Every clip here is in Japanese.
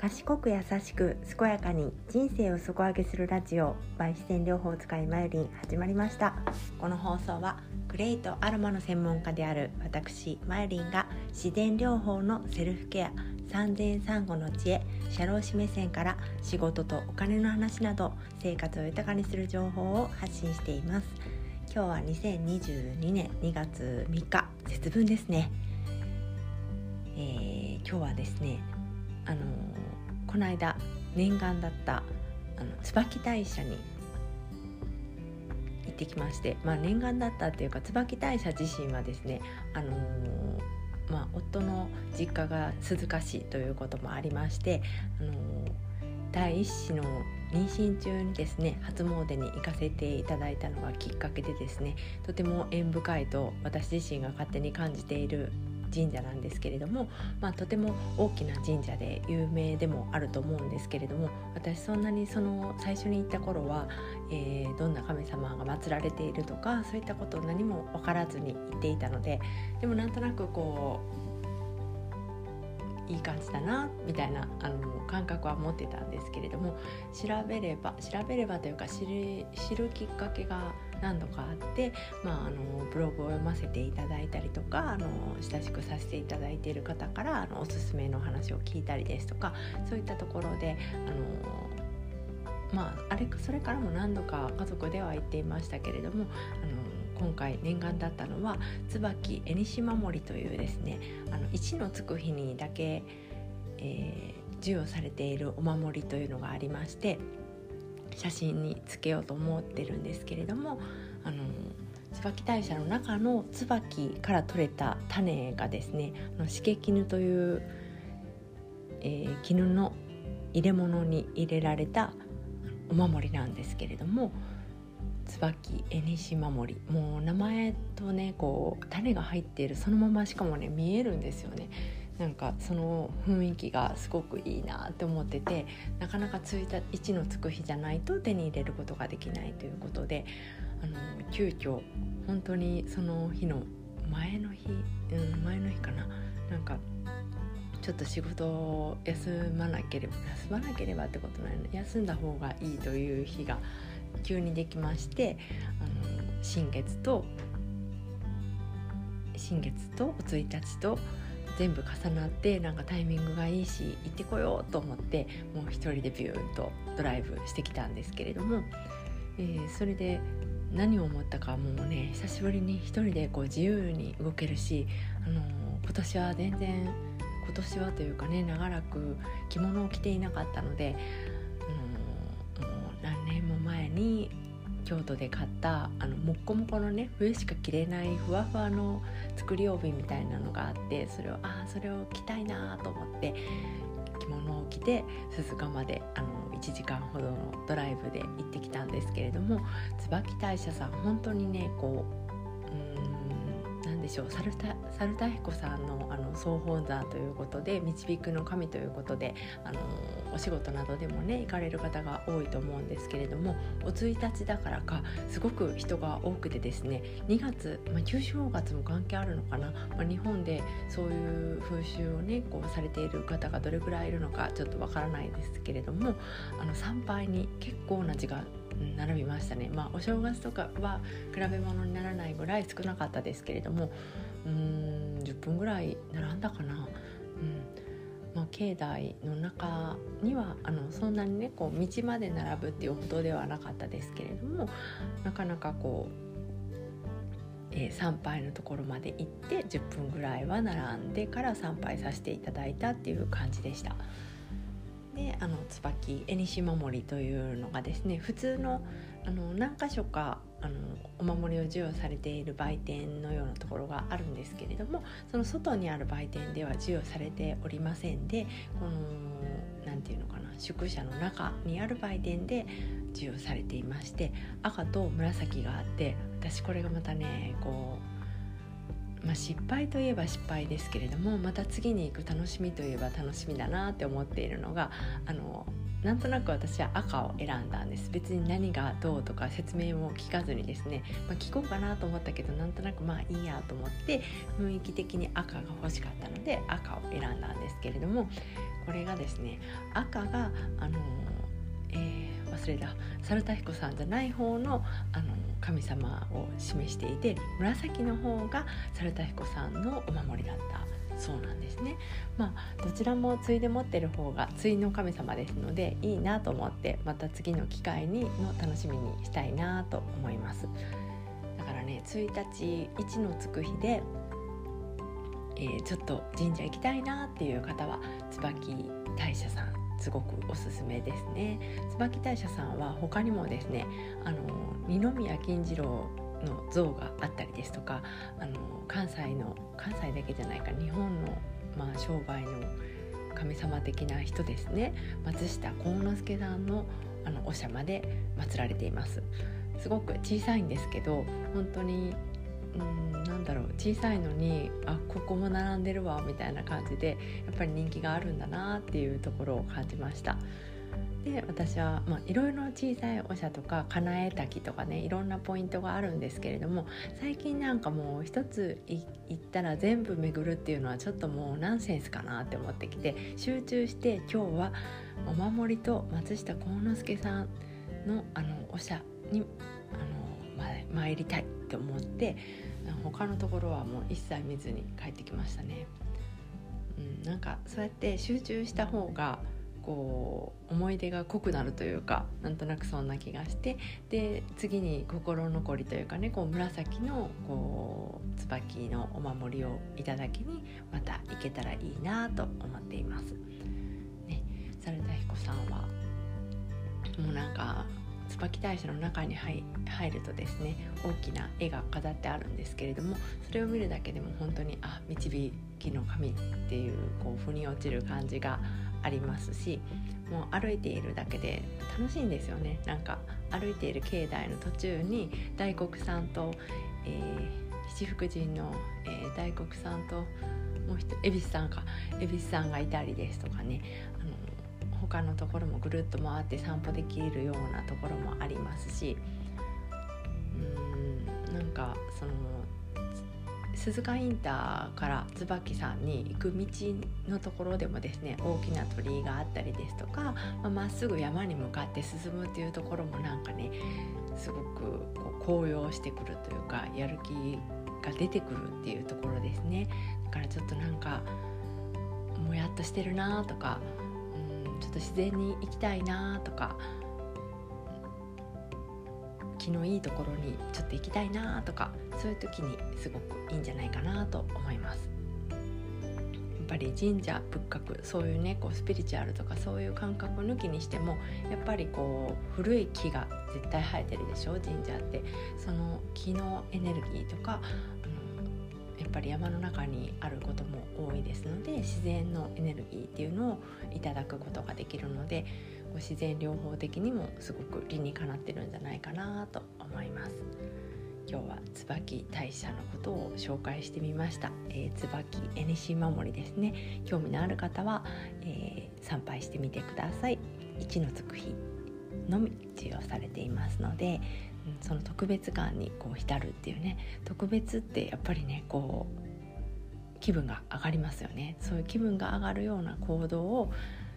賢く優しく健やかに人生を底上げするラジオ by 視線療法使いマユリン始まりました。この放送はグレイとアロマの専門家である私マユリンが自然療法のセルフケア産前産後の知恵社労士目線から仕事とお金の話など生活を豊かにする情報を発信しています。今日は2022年2月3日節分ですね、えー、今日はですねあのこの間念願だったあの椿大社に行ってきまして、まあ、念願だったっていうか椿大社自身はですね、あのー、まあ、夫の実家が鈴鹿市ということもありまして、あのー、第一子の妊娠中にですね初詣に行かせていただいたのがきっかけでですねとても縁深いと私自身が勝手に感じている神社なんですけれども、まあ、とても大きな神社で有名でもあると思うんですけれども私そんなにその最初に行った頃は、えー、どんな神様が祀られているとかそういったことを何も分からずに行っていたのででもなんとなくこういい感じだなみたいなあの感覚は持ってたんですけれども調べれば調べればというか知る知るきっかけが何度かあって、まあ、あのブログを読ませていただいたりとかあの親しくさせていただいている方からあのおすすめの話を聞いたりですとかそういったところであのまああれそれからも何度か家族では言っていましたけれどもあの今回念願だったのは椿えにし守りというですねあの1のつく日にだけ、えー、授与されているお守りというのがありまして写真につけようと思ってるんですけれどもあの椿大社の中の椿から取れた種がですねあの刺絹という、えー、絹の入れ物に入れられたお守りなんですけれども椿えにし守り。もう名前とねこう種が入っているそのまましかもね見えるんですよね。なんかその雰囲気がすごくいいなって思っててなかなかついた位置のつく日じゃないと手に入れることができないということであの急遽本当にその日の前の日、うん、前の日かな。なんかちょっと仕事を休まなければ休まなければってことないの。休んだ方がいいという日が急にできましてあの新月と新月とお1日と全部重なってなんかタイミングがいいし行ってこようと思ってもう一人でビューンとドライブしてきたんですけれども、えー、それで何を思ったかもうね久しぶりに一人でこう自由に動けるし、あのー、今年は全然今年はというかね長らく着物を着ていなかったのでに京都で買ったあのもっこもこのね冬しか着れないふわふわの作り帯みたいなのがあってそれをああそれを着たいなと思って着物を着て鈴鹿まであの1時間ほどのドライブで行ってきたんですけれども椿大社さん本当にねこううんでしょう。猿田猿田彦さんのあの総本山ということで導くの神ということであのお仕事などでもね行かれる方が多いと思うんですけれどもお1日だからかすごく人が多くてですね2月、まあ、旧正月も関係あるのかな、まあ、日本でそういう風習をねこうされている方がどれぐらいいるのかちょっとわからないですけれどもあの参拝に結構な時間並びましたね。まあお正月とかは比べ物にならないぐらい少なかったですけれどもうん10分ぐらい並んだかな、うん。まあ、境内の中にはあのそんなにねこう道まで並ぶっていうほどではなかったですけれどもなかなかこうえー、参拝のところまで行って10分ぐらいは並んでから参拝させていただいたっていう感じでした。であの椿えにし守りというのがですね普通のあの何箇所かあのお守りを授与されている売店のようなところがあるんですけれどもその外にある売店では授与されておりませんでこの何て言うのかな宿舎の中にある売店で授与されていまして赤と紫があって私これがまたねこうまあ、失敗といえば失敗ですけれどもまた次に行く楽しみといえば楽しみだなって思っているのがあのなんとなく私は赤を選んだんです。別に何がどうとか説明も聞かずにですね、まあ、聞こうかなと思ったけどなんとなくまあいいやと思って雰囲気的に赤が欲しかったので赤を選んだんですけれどもこれがですね赤があの、ー、れた猿田彦さんじゃない方のあの神様を示していて紫の方が猿田彦さんのお守りだったそうなんですね。まあどちらもついで持ってる方がついの神様ですのでいいなと思ってまた次の機会にの楽しみにしたいなと思います。だからね1日1のつく日で、えー、ちょっと神社行きたいなっていう方は椿大社さんすごくおすすめですね。椿大社さんは他にもですねあの二宮金次郎の像があったりですとかあの関西の関西だけじゃないか日本の、まあ、商売の神様的な人ですね。松下幸之助さんのあのお社まで祀られています。すごく小さいんですけど本当に小さいのにあここも並んでるわみたいな感じでやっぱり人気があるんだなっていうところを感じました。で私は、いろいろ小さいお社とかかなえ滝とかねいろんなポイントがあるんですけれども最近なんかもう一つ行ったら全部巡るっていうのはちょっともうナンセンスかなって思ってきて集中して今日はお守りと松下幸之助さんのあのお社にあの、ま、参りたいって思って他のところはもう一切見ずに帰ってきましたね。うん、なんかそうやって集中した方がこう思い出が濃くなるというかなんとなくそんな気がしてで次に心残りというかねこう紫のこう椿のお守りをいただきにまた行けたらいいなと思っています。椿大社の中に入るとですね大きな絵が飾ってあるんですけれどもそれを見るだけでも本当にあ導きの神っていうこう腑に落ちる感じがありますしもう歩いているだけで楽しいんですよね。なんか歩いている境内の途中に大黒さんと、えー、七福神の、えー、大黒さんともう一恵比寿さんか恵比寿さんがいたりですとかねあの他のところもぐるっと回って散歩できるようなところもありますしうんなんかその鈴鹿インターから椿さんに行く道のところでもですね大きな鳥居があったりですとかまっすぐ山に向かって進むっていうところもなんかねすごくこう高揚してくるというかやる気が出てくるっていうところですね。だからちょっとなんかもやっとしてるなとかちょっと自然に行きたいなとか気のいいところにちょっと行きたいなとかそういう時にすごくいいんじゃないかなと思います。やっぱり神社仏閣そういうねこうスピリチュアルとかそういう感覚抜きにしてもやっぱりこう古い木が絶対生えてるでしょ？神社ってその木のエネルギーとかあのやっぱり山の中にあることもいですので自然のエネルギーっていうのをいただくことができるので自然療法的にもすごく理にかなってるんじゃないかなと思います。今日は椿大社のことを紹介してみました、えー、椿えにし守りですね。興味のある方は、えー、参拝してみてください。1のつく日のみ授与されていますので、その特別感にこう浸るっていうね。特別ってやっぱりねこう気分が上がりますよねそういう気分が上がるような行動を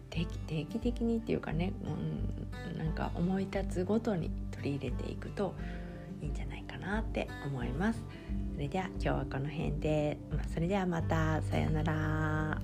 定期定期的にっていうかね、うん、なんか思い立つごとに取り入れていくといいんじゃないかなって思います。それでは今日はこの辺で、まあ、それではまたさようなら。